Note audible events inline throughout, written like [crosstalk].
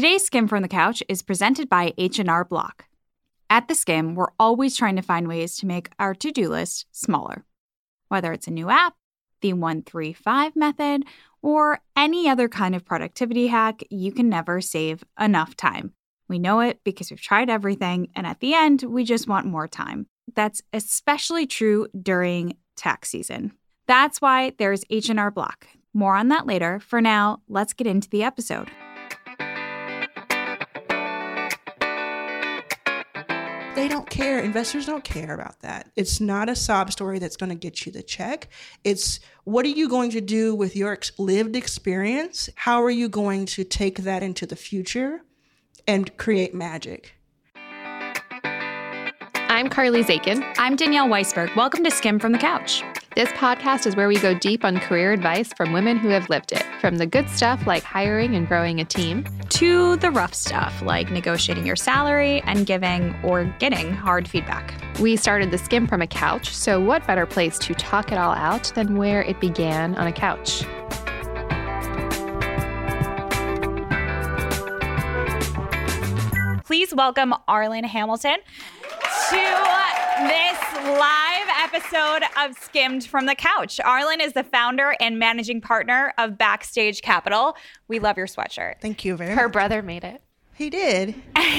Today's Skimm from the Couch is presented by H&R Block. At the Skimm, we're always trying to find ways to make our to-do list smaller. Whether it's a new app, the 135 method, or any other kind of productivity hack, you can never save enough time. We know it because we've tried everything, and at the end, we just want more time. That's especially true during tax season. That's why there's H&R Block. More on that later. For now, let's get into the episode. They don't care. Investors don't care about that. It's not a sob story that's going to get you the check. It's what are you going to do with your ex- lived experience? How are you going to take that into the future and create magic? I'm Carly Zakin. I'm Danielle Weisberg. Welcome to Skimm from the Couch. This podcast is where we go deep on career advice from women who have lived it, from the good stuff like hiring and growing a team, to the rough stuff like negotiating your salary and giving or getting hard feedback. We started the Skimm from a couch, so what better place to talk it all out than where it began on a couch? Please welcome Arlan Hamilton to this live episode of Skimmed from the Couch. Arlan is the founder and managing partner of Backstage Capital. We love your sweatshirt. Thank you very Her much. Her brother made it. He did.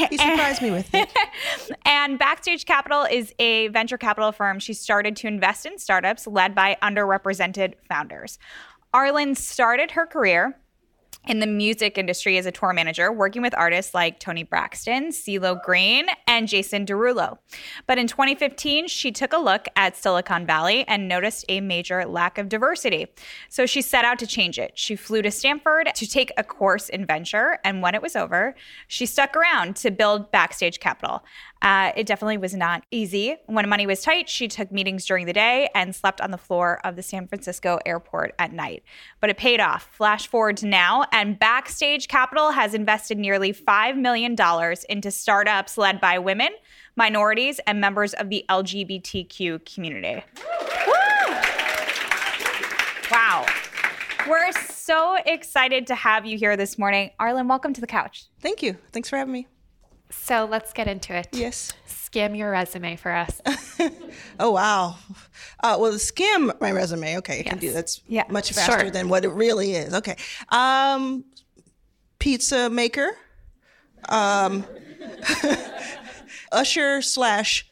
He surprised me with it. [laughs] And Backstage Capital is a venture capital firm. She started to invest in startups led by underrepresented founders. Arlan started her career in the music industry as a tour manager, working with artists like Toni Braxton, CeeLo Green, and Jason Derulo. But in 2015, she took a look at Silicon Valley and noticed a major lack of diversity. So she set out to change it. She flew to Stanford to take a course in venture, and when it was over, she stuck around to build Backstage Capital. Uh, it definitely was not easy. When money was tight, she took meetings during the day and slept on the floor of the San Francisco airport at night. But it paid off. Flash forward to now, and Backstage Capital has invested nearly $5 million into startups led by women, minorities, and members of the LGBTQ community. Wow. We're so excited to have you here this morning. Arlan, welcome to the couch. Thank you. Thanks for having me. So let's get into it. Yes. Skim your resume for us. [laughs] Oh wow. Uh, well, skim my resume. Okay, I can do Yes. that's Yeah, much faster sure. than what it really is. Okay. Um, pizza maker. Um, [laughs] usher slash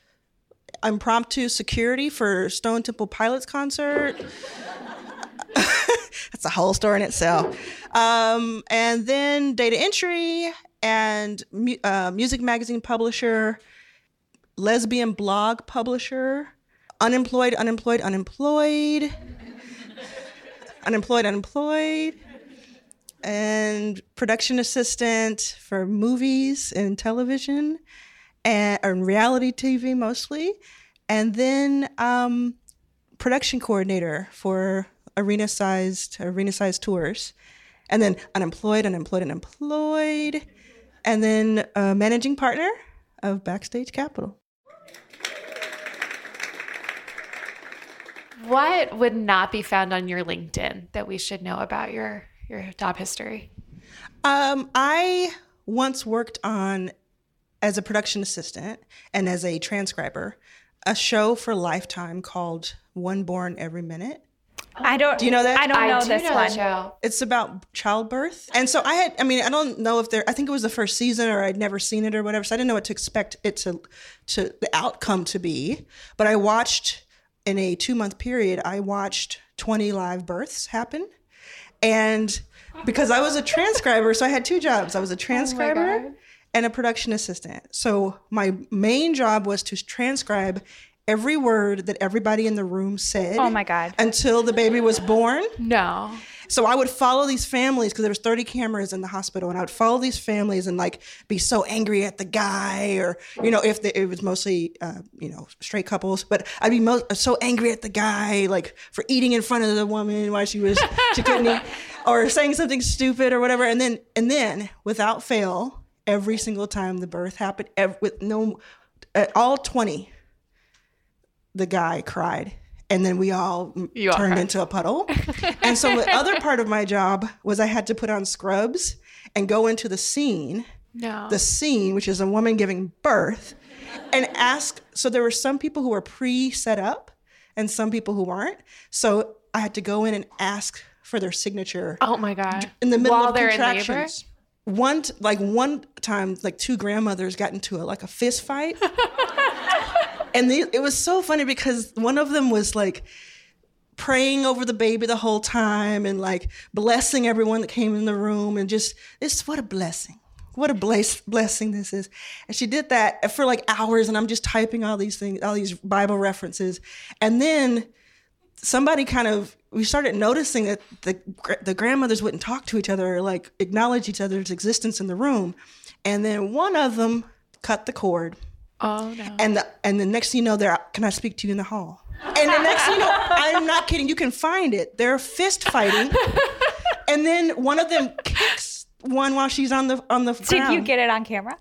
impromptu security for Stone Temple Pilots concert. [laughs] That's a whole story in itself. Um, and then data entry and uh, music magazine publisher, lesbian blog publisher, unemployed, unemployed, unemployed, [laughs] unemployed, unemployed, and production assistant for movies and television and or reality TV mostly, and then um, production coordinator for arena sized arena sized tours, and then unemployed, unemployed, unemployed, and then uh, managing partner of Backstage Capital. what would not be found on your LinkedIn that we should know about your your job history? Um, I once worked on as a production assistant and as a transcriber a show for Lifetime called One Born Every Minute. I don't. Do you know that? I don't know do this know one. that show. It's about childbirth. And so I had, I mean, I don't know if there, I think it was the first season or I'd never seen it or whatever. So I didn't know what to expect it to, to the outcome to be. But I watched in a two month period, I watched 20 live births happen. And because I was a transcriber, so I had two jobs. I was a oh transcriber God. and a production assistant. So my main job was to transcribe every word that everybody in the room said. Oh my God. Until the baby was born. No. So I would follow these families because there was 30 cameras in the hospital, and I would follow these families and like be so angry at the guy, or you know, if the, it was mostly uh, you know straight couples, but I'd be mo- so angry at the guy like for eating in front of the woman while she was she couldn't eat, [laughs] or saying something stupid or whatever, and then and then without fail, every single time the birth happened, ev- with no, uh, all 20, the guy cried. And then we all You turned into a puddle. [laughs] and so the other part of my job was I had to put on scrubs and go into the scene, No. the scene, which is a woman giving birth, and ask. So there were some people who were pre set up and some people who weren't. So I had to go in and ask for their signature oh my god. in the middle While of they're in labor? contractions. One like one time, like two grandmothers got into a like a fist fight, [laughs] and it was so funny because one of them was like praying over the baby the whole time and like blessing everyone that came in the room and just this what a blessing. What a bless, blessing this is. And she did that for like hours and I'm just typing all these things, all these Bible references. And then somebody kind of we started noticing that the the grandmothers wouldn't talk to each other or like acknowledge each other's existence in the room and then one of them cut the cord Oh no. and the and the next thing you know they're can i speak to you in the hall and the next thing you know [laughs] i'm not kidding you can find it they're fist fighting [laughs] and then one of them kicks one while she's on the on the Did ground. you get it on camera?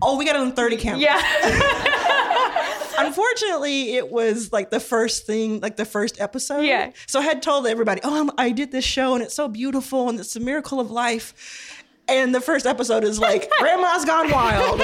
oh we got it on 30 cameras. Yeah. [laughs] unfortunately it was like the first thing like the first episode Yeah. so i had told everybody oh I'm, i did this show and it's so beautiful and it's a miracle of life and the first episode is like grandma's gone wild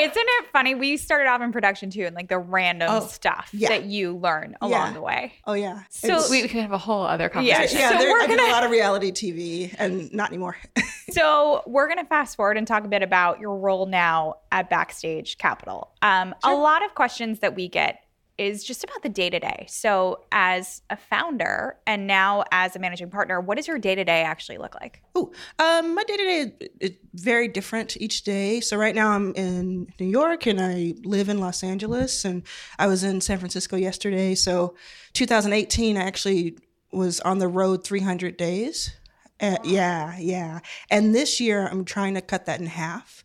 Isn't it funny? We started off in production too, and like the random Oh, stuff yeah. that you learn along Yeah. the way. oh yeah So It's- we, we can have a whole other conversation. yeah So there- we're i gonna- a lot of reality tv and not anymore [laughs] So we're gonna fast forward and talk a bit about your role now at Backstage Capital. Um, A lot of questions that we get is just about the day to day. So as a founder and now as a managing partner, what does your day to day actually look like? Oh, um, my day to day is very different each day. So right now I'm in New York and I live in Los Angeles, and I was in San Francisco yesterday. So 2018, I actually was on the road 300 days. Uh, yeah, yeah. And this year I'm trying to cut that in half.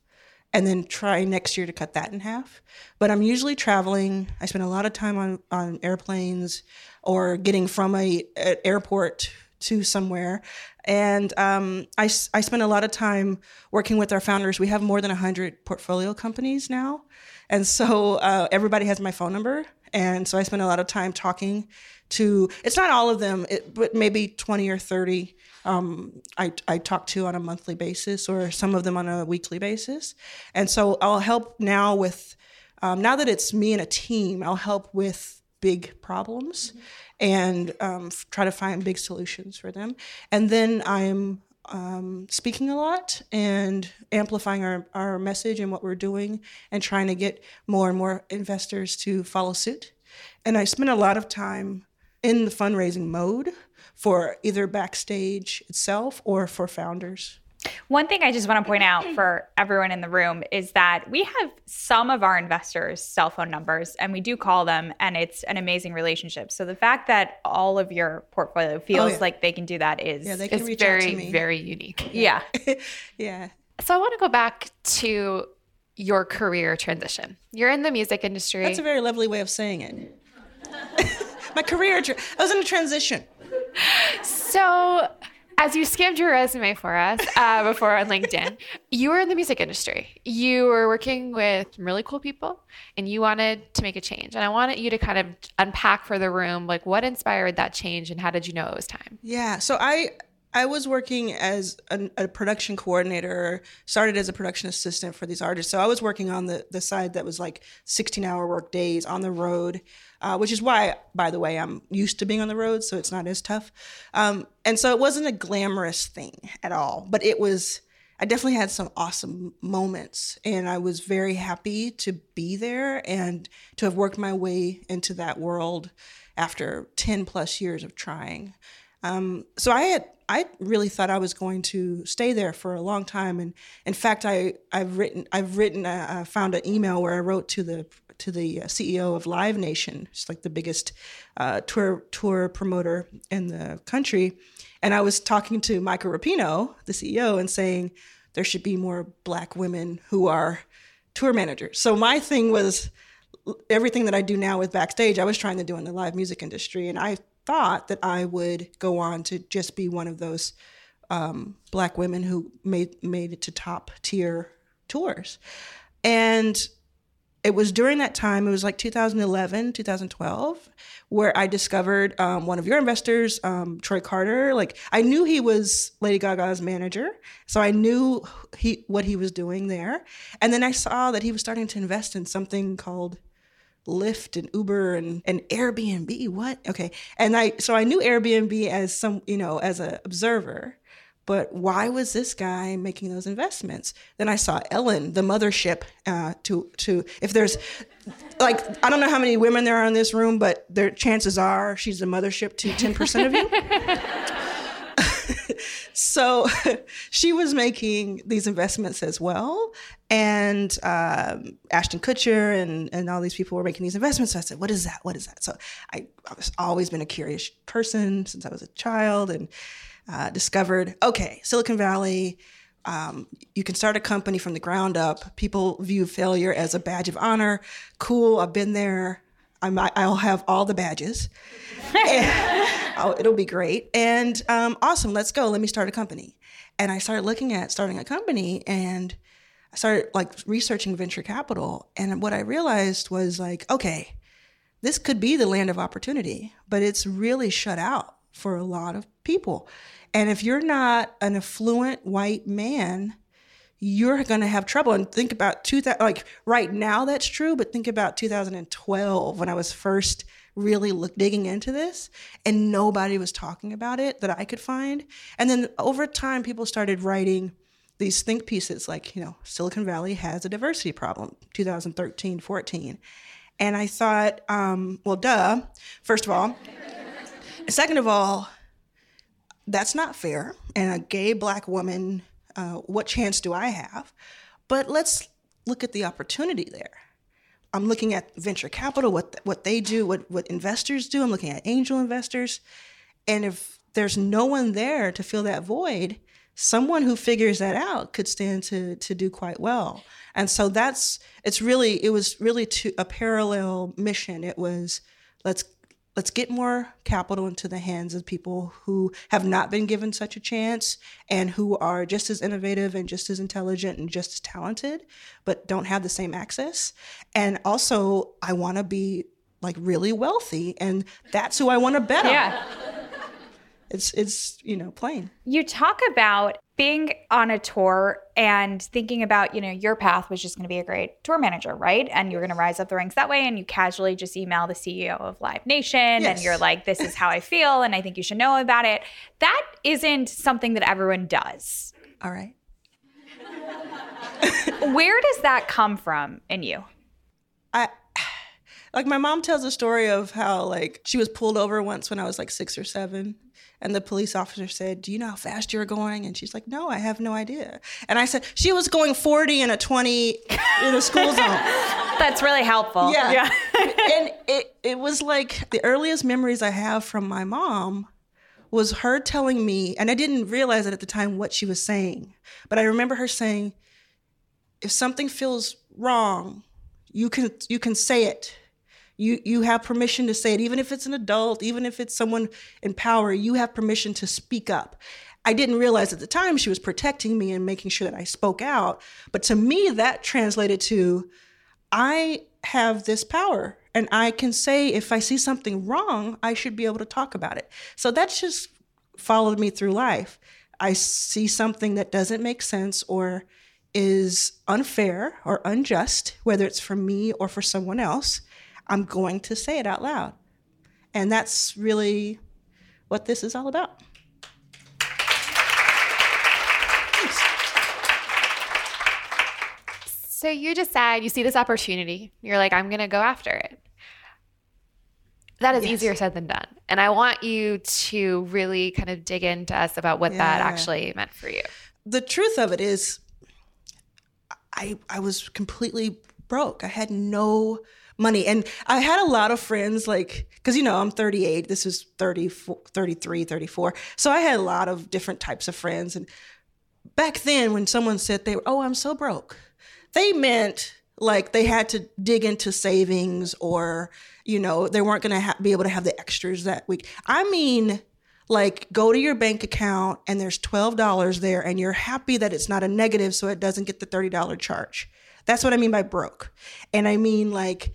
And then try next year to cut that in half. But I'm usually traveling. I spend a lot of time on, on airplanes or getting from a, an airport to somewhere. And um, I, I spend a lot of time working with our founders. We have more than 100 portfolio companies now. And so uh, everybody has my phone number. And so I spend a lot of time talking to, it's not all of them, it, but maybe 20 or 30 um, I, I talk to on a monthly basis or some of them on a weekly basis. And so I'll help now with, um, now that it's me and a team, I'll help with big problems and um, f- try to find big solutions for them. And then I'm um, speaking a lot and amplifying our, our message and what we're doing and trying to get more and more investors to follow suit. And I spent a lot of time in the fundraising mode for either backstage itself or for founders. One thing I just want to point out [clears throat] for everyone in the room is that we have some of our investors' cell phone numbers and we do call them, and it's an amazing relationship. So the fact that all of your portfolio oh, feels yeah. like they can do that is, Yeah, they can It's reach out to very, me. very unique. yeah. yeah. [laughs] So I want to go back to your career transition. You're in the music industry. That's a very lovely way of saying it. [laughs] My career, tra- I was in a transition. So, as you skimmed your resume for us uh, before on LinkedIn, you were in the music industry. You were working with really cool people, and you wanted to make a change. And I wanted you to kind of unpack for the room, like what inspired that change, and how did you know it was time? Yeah. So I I was working as a, a production coordinator. Started as a production assistant for these artists. So I was working on the the side that was like 16 hour work days on the road, uh, which is why, by the way, I'm used to being on the road, so it's not as tough. Um, and so it wasn't a glamorous thing at all, but it was. I definitely had some awesome moments, and I was very happy to be there and to have worked my way into that world after 10 plus years of trying. Um, so I had I really thought I was going to stay there for a long time, and in fact, I I've written I've written uh, uh, found an email where I wrote to the to the uh, CEO of Live Nation, it's like the biggest uh, tour tour promoter in the country, and I was talking to Michael Rapino, the CEO, and saying there should be more Black women who are tour managers. So my thing was everything that I do now with backstage, I was trying to do in the live music industry, and I thought that I would go on to just be one of those um, black women who made made it to top tier tours, and it was during that time, it was like 2011, 2012, where I discovered um, one of your investors, um, Troy Carter. Like I knew he was Lady Gaga's manager, so I knew he what he was doing there. And then I saw that he was starting to invest in something called Lyft and Uber and, and Airbnb. What? Okay. And I so I knew Airbnb as some, you know, as an observer but why was this guy making those investments? Then I saw Ellen, the mothership. Uh, to to if there's like I don't know how many women there are in this room, but their chances are she's the mothership to ten percent of you. [laughs] so [laughs] she was making these investments as well. And um, Ashton Kutcher and, and all these people were making these investments. So I said, What is that? What is that? So I, I've always been a curious person since I was a child. And uh, discovered okay, Silicon Valley. Um, you can start a company from the ground up. People view failure as a badge of honor. Cool, I've been there. I'm, I'll have all the badges. oh, [laughs] it'll be great. And um, awesome, let's go. Let me start a company. And I started looking at starting a company and I started like researching venture capital. And what I realized was like, okay, this could be the land of opportunity, but it's really shut out for a lot of people. And if you're not an affluent white man, you're going to have trouble. And think about two that like right now that's true, but think about 2012 when I was first really look, digging into this and nobody was talking about it that I could find. And then over time people started writing these think pieces like, you know, Silicon Valley has a diversity problem, 2013, 14. And I thought, um, well, duh, first of all. [laughs] Second of all, that's not fair. And a gay black woman, uh, what chance do I have? But let's look at the opportunity there. I'm looking at venture capital, what what they do, what what investors do. I'm looking at angel investors, and if there's no one there to fill that void, someone who figures that out could stand to to do quite well. And so that's it's really it was really to a parallel mission. It was let's let's get more capital into the hands of people who have not been given such a chance and who are just as innovative and just as intelligent and just as talented but don't have the same access. And also i want to be like really wealthy and that's who i want to bet yeah. on it's it's you know plain. You talk about being on a tour and thinking about, you know, your path was just going to be a great tour manager, right? And you're going to rise up the ranks that way. And you casually just email the CEO of Live Nation yes. and you're like, this is how I [laughs] feel. And I think you should know about it. That isn't something that everyone does. All right. [laughs] Where does that come from in you? I [sighs] like my mom tells a story of how like she was pulled over once when I was like six or seven and the police officer said, Do you know how fast you're going? And she's like, No, I have no idea. And I said, She was going 40 in a 20 in a school [laughs] zone. That's really helpful. Yeah. yeah. [laughs] and it, it was like the earliest memories I have from my mom was her telling me, and I didn't realize it at the time what she was saying, but I remember her saying, if something feels wrong, you can you can say it you you have permission to say it. Even if it's an adult even if it's someone in power you have permission to speak up. I didn't realize at the time she was protecting me and making sure that i spoke out but to me that translated to i have this power and i can say if i see something wrong i should be able to talk about it. So that's just followed me through life. I see something that doesn't make sense or is unfair or unjust whether it's for me or for someone else I'm going to say it out loud. And that's really what this is all about. So you decide, you see this opportunity, you're like, I'm going to go after it. That is yes. easier said than done. And I want you to really kind of dig into us about what yeah. that actually meant for you. The truth of it is, I, I was completely broke. I had no money. And I had a lot of friends, like, because, you know, I'm 38, this is 34, 33, 34. So I had a lot of different types of friends. And back then, when someone said they were, oh, I'm so broke, they meant like they had to dig into savings or, you know, they weren't going to ha- be able to have the extras that week. I mean, like go to your bank account and there's $12 there and you're happy that it's not a negative so it doesn't get the $30 charge. That's what I mean by broke. And I mean like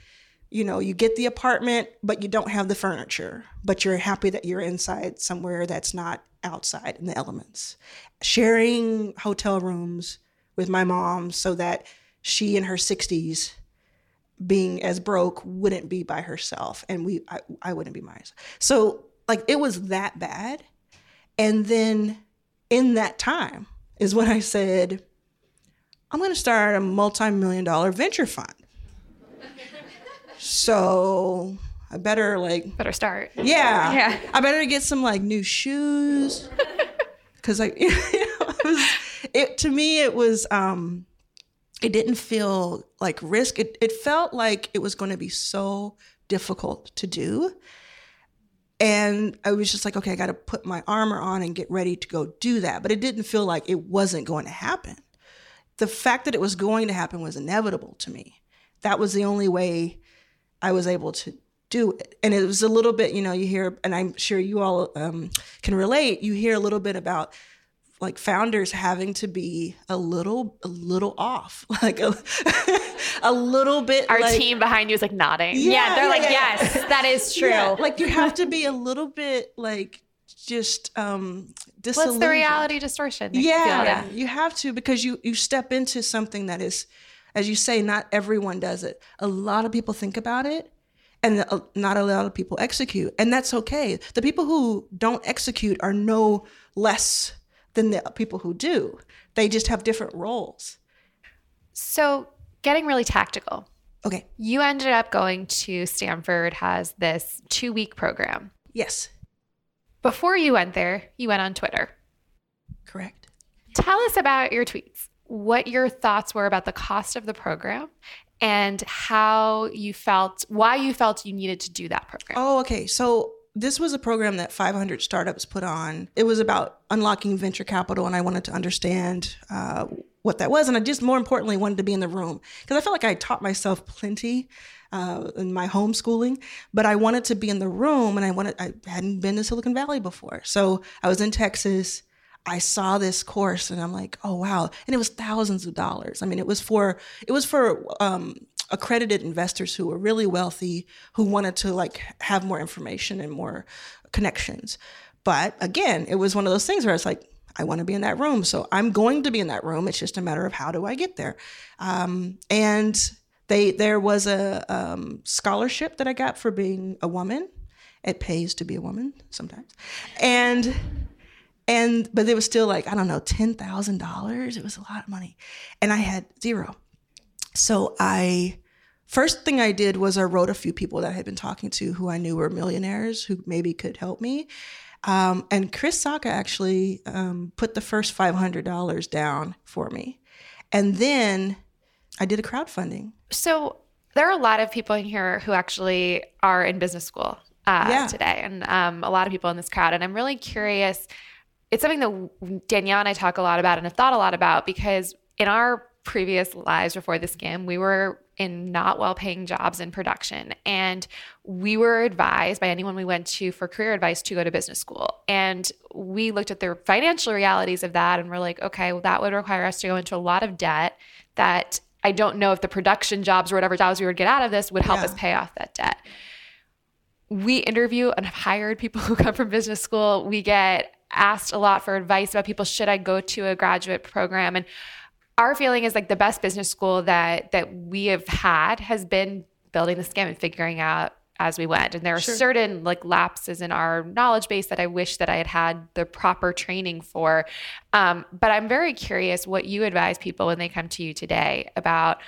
you know, you get the apartment but you don't have the furniture, but you're happy that you're inside somewhere that's not outside in the elements. Sharing hotel rooms with my mom so that she in her 60s being as broke wouldn't be by herself and we I, I wouldn't be myself. So like it was that bad. And then in that time is when I said, I'm going to start a multi million dollar venture fund. so I better like, Better start. yeah, Yeah. I better get some like new shoes. [laughs] Cause I, [laughs] you know, it, was, it to me, it was, um, it didn't feel like risk. It, it felt like it was going to be so difficult to do and I was just like, okay, I got to put my armor on and get ready to go do that. But it didn't feel like it wasn't going to happen. The fact that it was going to happen was inevitable to me. That was the only way I was able to do it. And it was a little bit, you know, you hear, and I'm sure you all um, can relate, you hear a little bit about like founders having to be a little a little off [laughs] like a, [laughs] a little bit Our like, team behind you is like nodding. Yeah. Yeah, they're like, yeah. yes, that is [laughs] true. Yeah, like you have to be a little bit like just um What's the reality distortion? Yeah, you have to because you you step into something that is, as you say, not everyone does it. A lot of people think about it, and not a lot of people execute, and that's okay. The people who don't execute are no less than the people who do. They just have different roles. So, getting really tactical. Okay. You ended up going to Stanford has this 2-week program. Yes. Before you went there, you went on Twitter. Correct. Tell us about your tweets. What your thoughts were about the cost of the program and how you felt, why you felt you needed to do that program. Oh, okay. So this was a program that 500 startups put on. It was about unlocking venture capital, and I wanted to understand uh, what that was. And I just, more importantly, wanted to be in the room because I felt like I taught myself plenty uh, in my homeschooling, but I wanted to be in the room, and I wanted I hadn't been to Silicon Valley before, so I was in Texas. I saw this course and I'm like, oh wow! And it was thousands of dollars. I mean, it was for it was for um, accredited investors who were really wealthy who wanted to like have more information and more connections. But again, it was one of those things where it's like, I want to be in that room, so I'm going to be in that room. It's just a matter of how do I get there. Um, and they there was a um, scholarship that I got for being a woman. It pays to be a woman sometimes, and and but it was still like I don't know ten thousand dollars. It was a lot of money, and I had zero. So I first thing I did was I wrote a few people that I had been talking to who I knew were millionaires who maybe could help me. Um, and Chris Sacca actually um, put the first five hundred dollars down for me, and then I did a crowdfunding. So there are a lot of people in here who actually are in business school uh, Yeah. today, and um, a lot of people in this crowd. And I'm really curious. It's something that Danielle and I talk a lot about and have thought a lot about because in our previous lives before the Skimm, we were in not well paying jobs in production. And we were advised by anyone we went to for career advice to go to business school. And we looked at the financial realities of that and we're like, okay, well, that would require us to go into a lot of debt that I don't know if the production jobs or whatever jobs we would get out of this would help Yeah. us pay off that debt. We interview and have hired people [laughs] who come from business school. We get asked a lot for advice about people should I go to a graduate program and our feeling is like the best business school that that we have had has been building the Skimm and figuring out as we went and there are Sure. certain like lapses in our knowledge base that i wish that i had had the proper training for um, but i'm very curious what you advise people when they come to you today about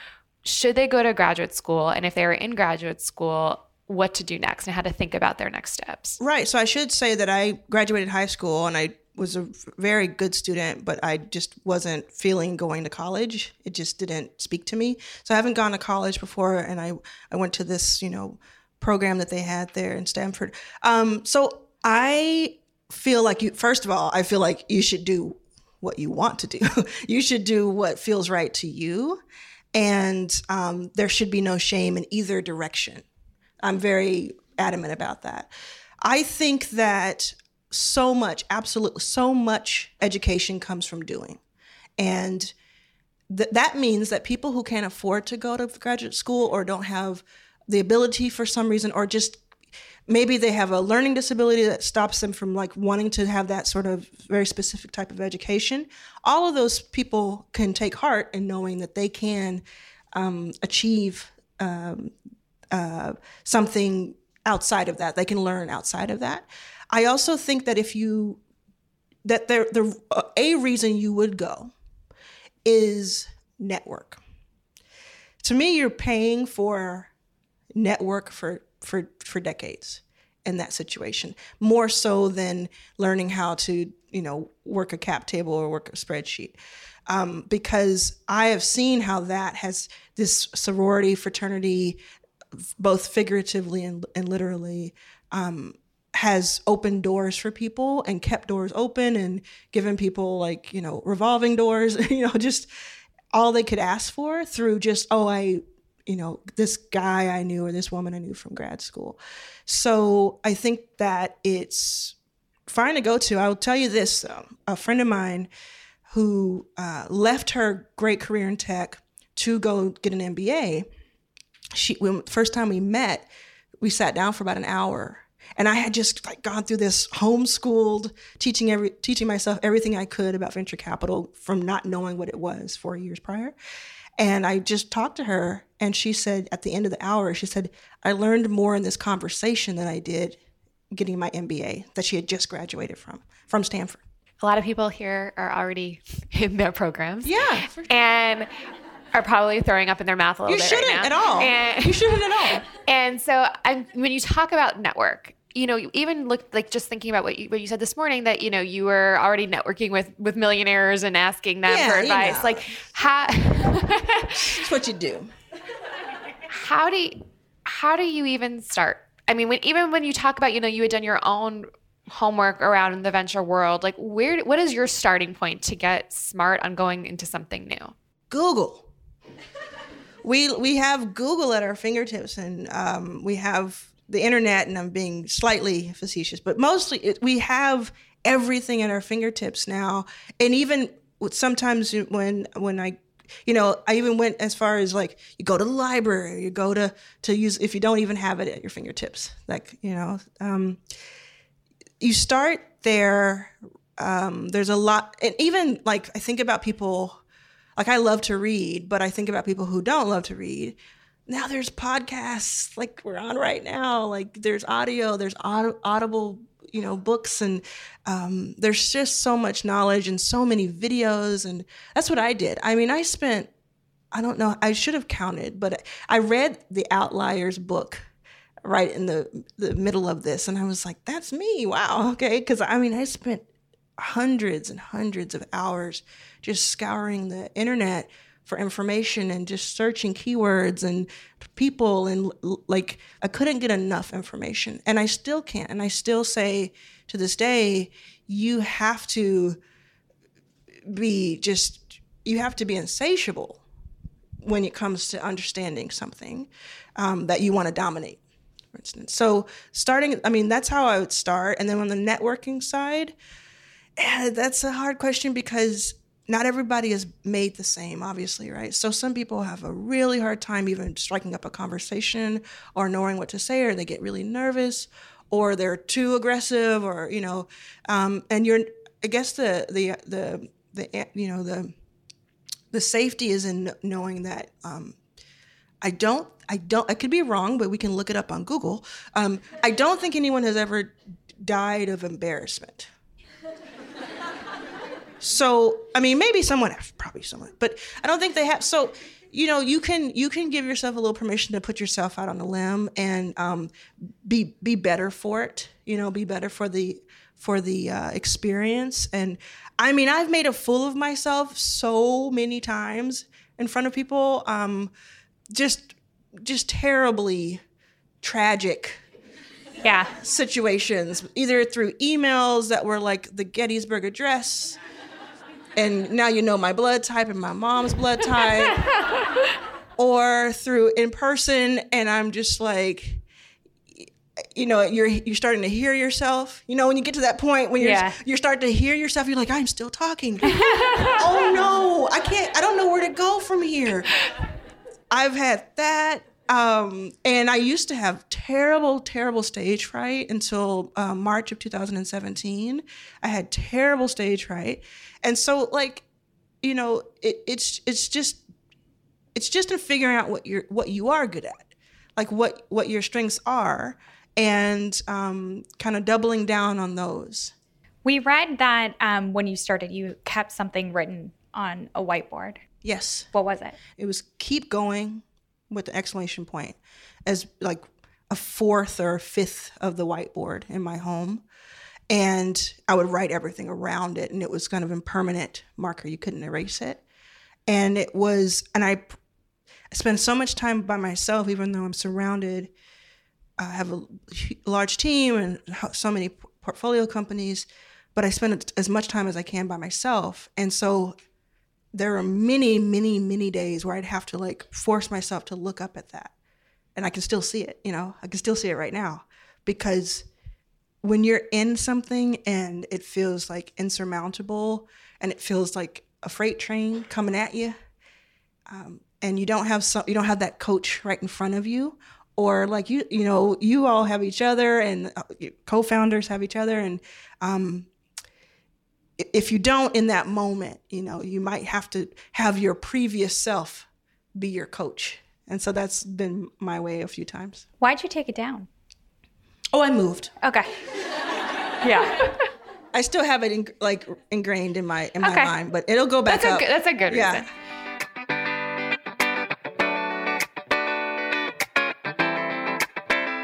should they go to graduate school and if they were in graduate school what to do next and how to think about their next steps Right. So I should say that I graduated high school and I was a very good student, but I just wasn't feeling going to college. It just didn't speak to me. So I haven't gone to college before, and I I went to this you know program that they had there in Stanford. Um, so I feel like you. First of all, I feel like you should do what you want to do. [laughs] you should do what feels right to you, and um, there should be no shame in either direction. I'm very adamant about that. I think that so much, absolutely, so much education comes from doing. And th- that means that people who can't afford to go to graduate school or don't have the ability for some reason, or just maybe they have a learning disability that stops them from like wanting to have that sort of very specific type of education all of those people can take heart in knowing that they can um, achieve um, uh, something outside of that they can learn outside of that i also think that if you that there the a reason you would go is network. To me you're paying for network for for for decades in that situation more so than learning how to you know work a cap table or work a spreadsheet. Um, because i have seen how that has this sorority fraternity both figuratively and, and literally um, has opened doors for people and kept doors open and given people like you know revolving doors [laughs] you know just all they could ask for through just oh i you know, this guy I knew or this woman I knew from grad school. So I think that it's fine to go to. I'll tell you this though. A friend of mine who uh, left her great career in tech to go get an MBA, she, when first time we met, we sat down for about an hour and I had just like gone through this homeschooled teaching every teaching myself everything I could about venture capital from not knowing what it was four years prior. And I just talked to her, and she said at the end of the hour, she said, I learned more in this conversation than I did getting my MBA that she had just graduated from, from Stanford. A lot of people here are already [laughs] in their programs. Yeah. And are probably throwing up in their mouth a little you bit You shouldn't right now. at all. And, you shouldn't at all. [laughs] and so I'm, when you talk about network, you know, you even look like just thinking about what you, what you said this morning that you know you were already networking with with millionaires and asking them Yeah, for you advice. know. Like how [laughs] That's what you do. how do you, how do you even start? I mean, when even when you talk about you know you had done your own homework around the venture world, like where what is your starting point to get smart on going into something new? Google. We we have Google at our fingertips, and um, we have the internet. And I'm being slightly facetious, but mostly it, we have everything at our fingertips now. And even sometimes when when I you know, I even went as far as like you go to the library, you go to to use if you don't even have it at your fingertips, like you know, um, you start there. Um, there's a lot, and even like I think about people, like I love to read, but I think about people who don't love to read. Now there's podcasts like we're on right now. Like there's audio, there's aud- audible, you know, books, and um, there's just so much knowledge and so many videos, and that's what I did. I mean, I spent, I don't know, I should have counted, but I read the Outliers book right in the the middle of this and I was like that's me wow okay cuz I mean I spent hundreds and hundreds of hours just scouring the internet for information and just searching keywords and people and like I couldn't get enough information and I still can't and I still say to this day you have to be just you have to be insatiable when it comes to understanding something um, that you want to dominate for instance. So starting, I mean, that's how I would start. And then on the networking side, eh, that's a hard question because not everybody is made the same, obviously, right? So some people have a really hard time even striking up a conversation or knowing what to say, or they get really nervous, or they're too aggressive, or you know, um, and you're. I guess the the the the you know the the safety is in knowing that um, I don't, I don't, I could be wrong, but we can look it up on Google. Um, I don't think anyone has ever died of embarrassment. So, I mean, maybe someone, probably someone, but I don't think they have. So, you know, you can you can give yourself a little permission to put yourself out on a limb and um, be be better for it. You know, be better for the for the uh, experience. And I mean, I've made a fool of myself so many times in front of people. Um, just just terribly tragic Yeah. situations, either through emails that were like the Gettysburg Address, and now you know my blood type and my mom's blood type, [laughs] or through in person, and I'm just like, you know you're you're starting to hear yourself. You know when you get to that point when you're Yeah. you're starting to hear yourself you're like i'm still talking. [laughs] Oh no. I can't i don't know where to go from here. I've had that um, and i used to have terrible terrible stage fright until uh, march of 2017 i had terrible stage fright. And so like you know it, it's it's just it's just in figuring out what you're what you are good at like what what your strengths are and um, kind of doubling down on those. We read that um, when you started, you kept something written on a whiteboard. yes. What was it? it was keep going with the exclamation point as like a fourth or fifth of the whiteboard in my home. And i would write everything around it and it was kind of impermanent marker. You couldn't erase it. And it was and i I spend so much time by myself even though i'm surrounded i have a large team and so many portfolio companies but i spend as much time as i can by myself. And so there are many, many, many days where I'd have to like force myself to look up at that. And I can still see it, you know, I can still see it right now because when you're in something and it feels like insurmountable and it feels like a freight train coming at you, um, and you don't have some, you don't have that coach right in front of you, or like you, you know, you all have each other and uh, co-founders have each other, and um, if you don't in that moment, you know, you might have to have your previous self be your coach. And so that's been my way a few times. Why'd you take it down? Oh, I moved. Okay. Yeah. I still have it in, like ingrained in my in my mind, but it'll go back That's a up. good, that's a good Yeah. reason.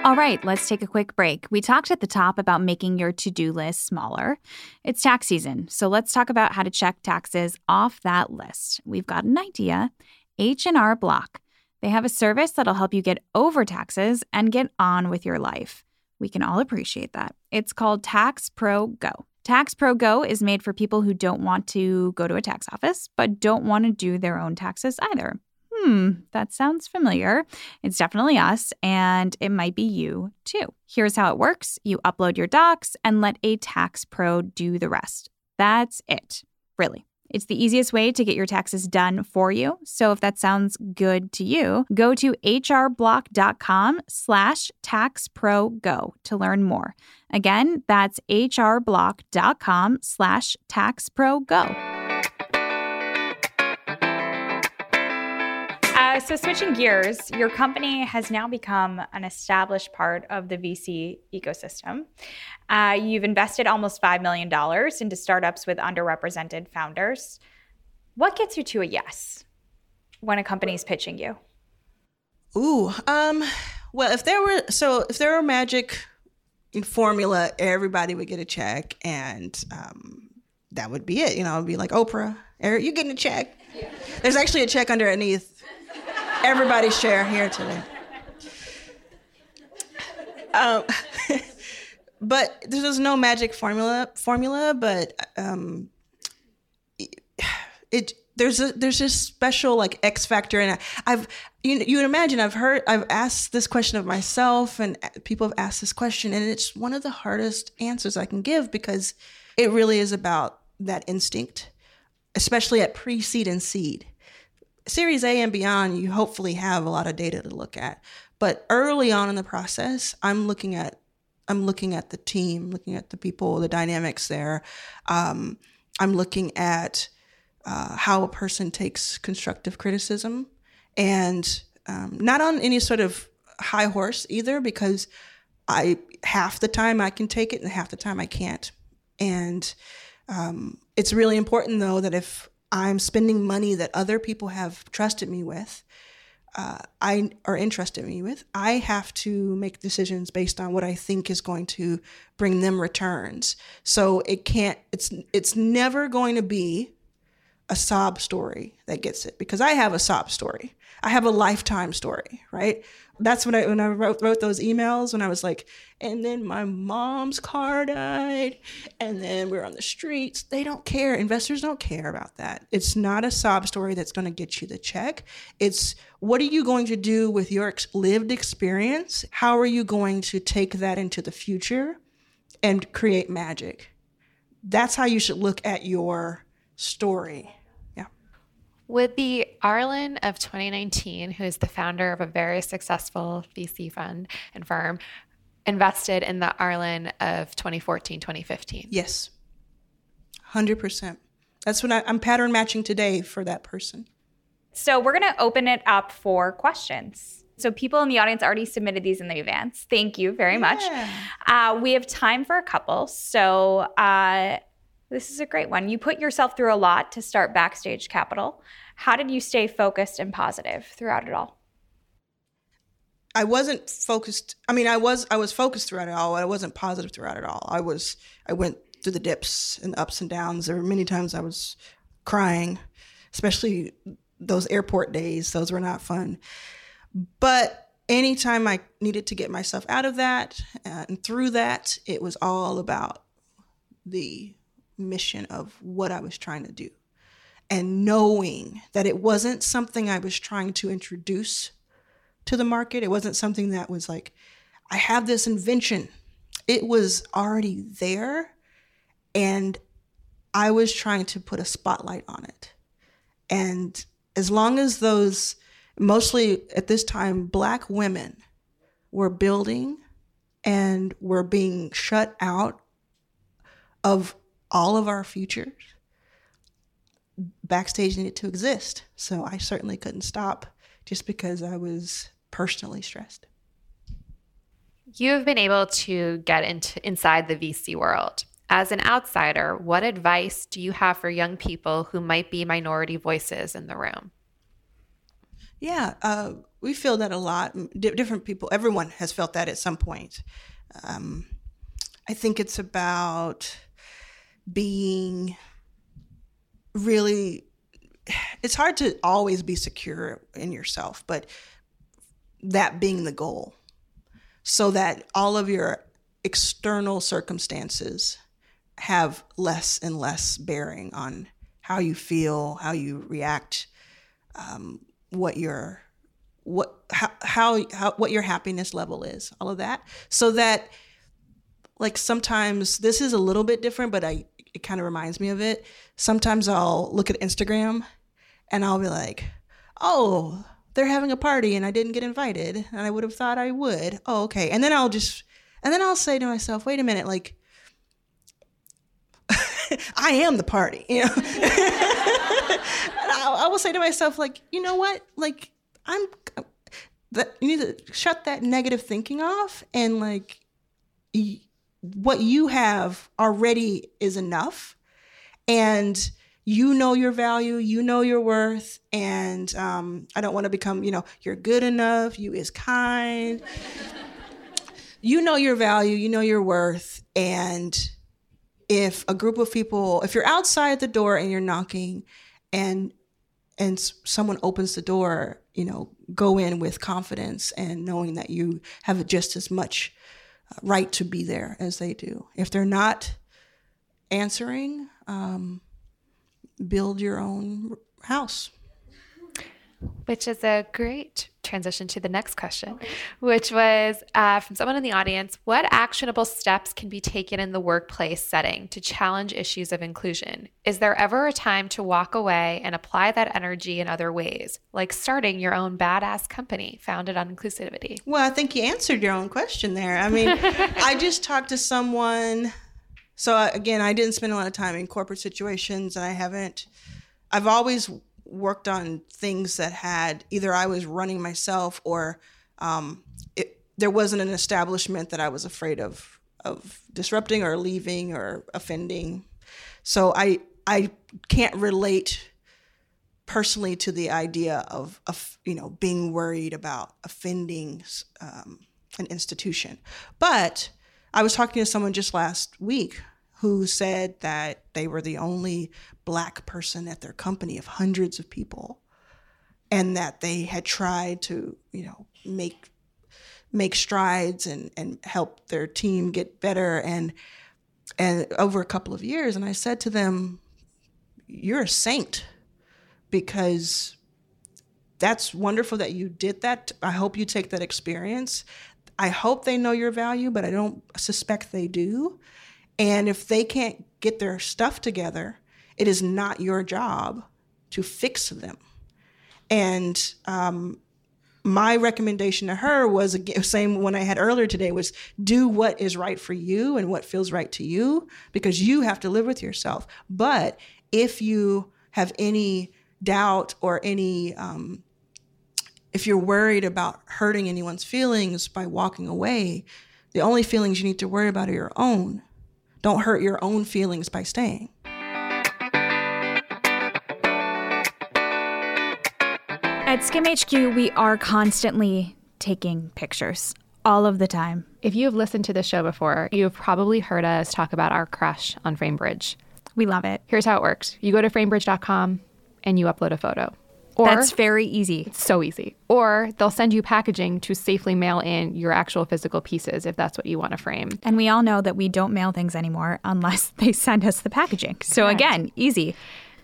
All right, let's take a quick break. We talked at the top about making your to-do list smaller. It's tax season, so let's talk about how to check taxes off that list. We've got an idea. H&R Block. They have a service that'll help you get over taxes and get on with your life. We can all appreciate that. It's called Tax Pro Go. Tax Pro Go is made for people who don't want to go to a tax office but don't want to do their own taxes either. Hmm, that sounds familiar. It's definitely us, and it might be you too. Here's how it works you upload your docs and let a tax pro do the rest. That's it, really. It's the easiest way to get your taxes done for you. So if that sounds good to you, go to hrblock.com slash taxprogo to learn more. Again, that's hrblock.com slash taxprogo. Uh, so, switching gears, your company has now become an established part of the VC ecosystem. Uh, you've invested almost $5 million into startups with underrepresented founders. What gets you to a yes when a company's pitching you? Ooh, um, well, if there were so if there were magic formula, everybody would get a check, and um, that would be it. You know, it'd be like Oprah, Eric, you getting a check? There's actually a check underneath everybody's share here today. Um, [laughs] but there's no magic formula formula, but um, [sighs] it there's a there's this special like X factor, and I, I've you you would imagine I've heard I've asked this question of myself, and people have asked this question, and it's one of the hardest answers I can give because it really is about that instinct, especially at pre-seed and seed. Series A and beyond, you hopefully have a lot of data to look at, but early on in the process, I'm looking at I'm looking at the team, looking at the people, the dynamics there. Um, I'm looking at uh, how a person takes constructive criticism and um, not on any sort of high horse either because I half the time I can take it and half the time I can't. And um, it's really important though that if I'm spending money that other people have trusted me with, uh, I are interested me with, I have to make decisions based on what I think is going to bring them returns. So it can't. It's it's never going to be a sob story that gets it because I have a sob story. I have a lifetime story, right? That's when I when I wrote, wrote those emails when I was like, and then my mom's car died, and then we're on the streets. They don't care. Investors don't care about that. It's not a sob story that's going to get you the check. It's what are you going to do with your ex- lived experience? How are you going to take that into the future and create magic? That's how you should look at your story. Yeah. Would the Arlan of 2019, who is the founder of a very successful VC fund and firm, invested in the Arlan of 2014, 2015? Yes. 100%. That's what I, I'm pattern matching today for that person. So we're going to open it up for questions. So people in the audience already submitted these in the advance. Thank you very much. Uh, we have time for a couple. So uh, this is a great one. You put yourself through a lot to start Backstage Capital. How did you stay focused and positive throughout it all? I wasn't focused. I mean, I was I was focused throughout it all. I wasn't positive throughout it all. I was I went through the dips and ups and downs. There were many times I was crying, especially those airport days. Those were not fun. But anytime I needed to get myself out of that uh, and through that, it was all about the mission of what I was trying to do. And knowing that it wasn't something I was trying to introduce to the market, it wasn't something that was like, I have this invention. It was already there. And I was trying to put a spotlight on it. And as long as those, mostly at this time, black women were building and were being shut out of all of our futures, backstage needed to exist. So I certainly couldn't stop just because I was personally stressed. You have been able to get into inside the VC world. As an outsider, what advice do you have for young people who might be minority voices in the room? Yeah, uh, we feel that a lot. D- different people, everyone has felt that at some point. Um, I think it's about being really it's hard to always be secure in yourself but that being the goal. So that all of your external circumstances have less and less bearing on how you feel how you react um, what your what how, how how what your happiness level is all of that. So that like sometimes this is a little bit different but i it kind of reminds me of it. Sometimes I'll look at Instagram and I'll be like, oh, they're having a party and I didn't get invited and I would have thought I would. Oh, okay. And then I'll just, and then I'll say to myself, wait a minute, like, [laughs] I am the party, you know? [laughs] I, I will say to myself, like, you know what? Like, I'm, that you need to shut that negative thinking off and like, what you have already is enough and you know your value you know your worth and um, i don't want to become you know you're good enough you is kind. [laughs] You know your value you know your worth and if a group of people if you're outside the door and you're knocking and and someone opens the door you know go in with confidence and knowing that you have just as much right to be there as they do. If they're not answering, um, build your own house. Which is a great transition to the next question, which was uh, from someone in the audience What actionable steps can be taken in the workplace setting to challenge issues of inclusion? Is there ever a time to walk away and apply that energy in other ways, like starting your own badass company founded on inclusivity? Well, I think you answered your own question there. I mean, [laughs] I just talked to someone. So, uh, again, I didn't spend a lot of time in corporate situations, and I haven't. I've always worked on things that had either I was running myself or um, it, there wasn't an establishment that I was afraid of of disrupting or leaving or offending. So I I can't relate personally to the idea of, of you know being worried about offending um, an institution. But I was talking to someone just last week who said that they were the only black person at their company of hundreds of people and that they had tried to, you know, make make strides and and help their team get better and and over a couple of years and I said to them you're a saint because that's wonderful that you did that. I hope you take that experience. I hope they know your value, but I don't suspect they do. And if they can't get their stuff together, it is not your job to fix them. And um, my recommendation to her was the same one I had earlier today was do what is right for you and what feels right to you because you have to live with yourself. But if you have any doubt or any um, if you're worried about hurting anyone's feelings by walking away, the only feelings you need to worry about are your own. Don't hurt your own feelings by staying. At Skimm HQ, we are constantly taking pictures all of the time. If you have listened to this show before, you have probably heard us talk about our crush on Framebridge. We love it. Here's how it works you go to framebridge.com and you upload a photo. Or, That's very easy. It's so easy. Or they'll send you packaging to safely mail in your actual physical pieces if that's what you want to frame. And we all know that we don't mail things anymore unless [laughs] they send us the packaging. So Correct. again, easy.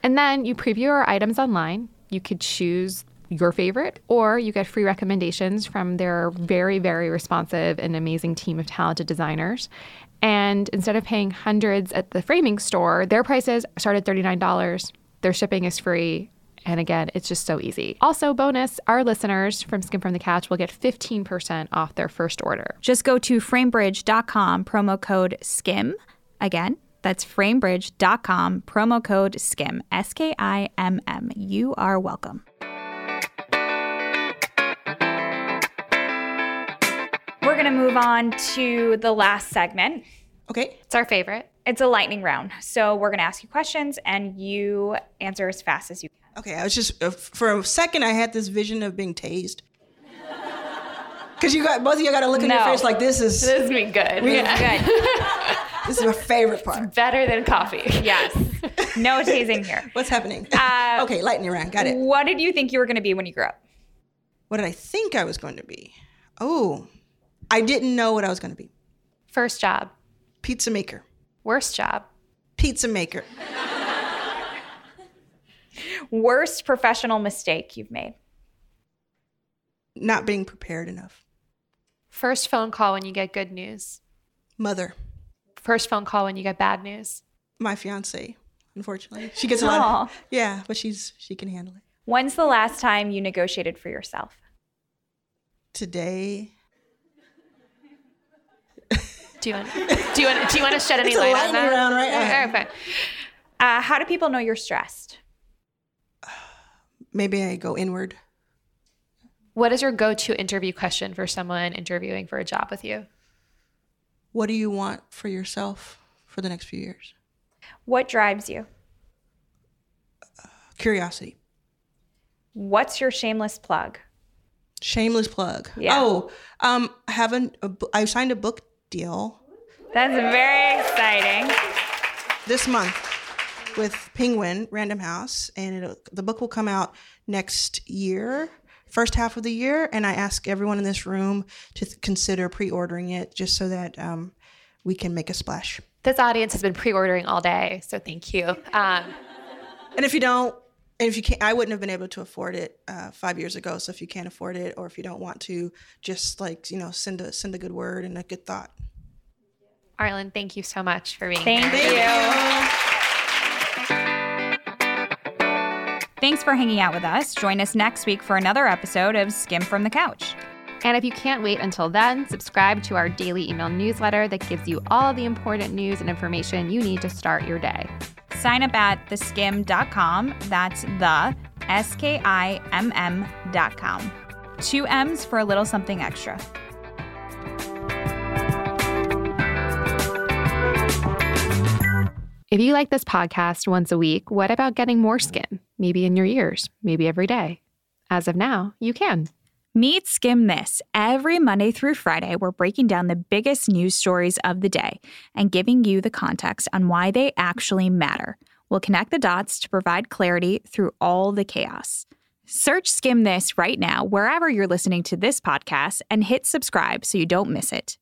And then you preview our items online. You could choose your favorite, or you get free recommendations from their very, very responsive and amazing team of talented designers. And instead of paying hundreds at the framing store, their prices start at $39. Their shipping is free. And again, it's just so easy. Also, bonus, our listeners from Skimm from the Couch will get 15% off their first order. Just go to framebridge.com, promo code SKIMM. Again, that's framebridge.com, promo code SKIMM, S K I M M. You are welcome. We're going to move on to the last segment. Okay. It's our favorite. It's a lightning round. So we're going to ask you questions and you answer as fast as you can. Okay. I was just, uh, for a second, I had this vision of being tased. [laughs] Because you got, both of you got to look in no. your face like this is. This is me good. Yeah. good. [laughs] this is my favorite part. It's better than coffee. Yes. No [laughs] tasing here. What's happening? Uh, okay, lightning round. Got it. What did you think you were going to be when you grew up? What did I think I was going to be? Oh, I didn't know what I was going to be. First job. Pizza maker. Worst job. Pizza maker. Worst professional mistake you've made? Not being prepared enough. First phone call when you get good news. Mother. First phone call when you get bad news. My fiance, unfortunately. She gets a lot. Of, yeah, but she's she can handle it. When's the last time you negotiated for yourself? Today do you want? Do you want? Do you want to shed any light on that? Around right now. Okay. Uh, how do people know you're stressed? Maybe I go inward. What is your go-to interview question for someone interviewing for a job with you? What do you want for yourself for the next few years? What drives you? Uh, curiosity. What's your shameless plug? Shameless plug. Yeah. Oh, um, I haven't. I signed a book deal. That's very exciting. This month with Penguin Random House, and the book will come out next year, first half of the year. And I ask everyone in this room to th- consider pre-ordering it, just so that um, we can make a splash. This audience has been pre-ordering all day, so thank you. Um, [laughs] and if you don't, and if you can't, I wouldn't have been able to afford it uh, five years ago. So if you can't afford it, or if you don't want to, just like you know, send a send a good word and a good thought. Arlan, thank you so much for being thank here. Thank Thanks for hanging out with us. Join us next week for another episode of Skimm from the Couch. And if you can't wait until then, subscribe to our daily email newsletter that gives you all the important news and information you need to start your day. Sign up at theskimm.com. That's the S K I M M.com. Two M's for a little something extra. If you like this podcast once a week, what about getting more Skimm? Maybe in your ears, maybe every day. As of now, you can. Meet Skimm This. Every Monday through Friday, we're breaking down the biggest news stories of the day and giving you the context on why they actually matter. We'll connect the dots to provide clarity through all the chaos. Search Skimm This right now, wherever you're listening to this podcast, and hit subscribe so you don't miss it.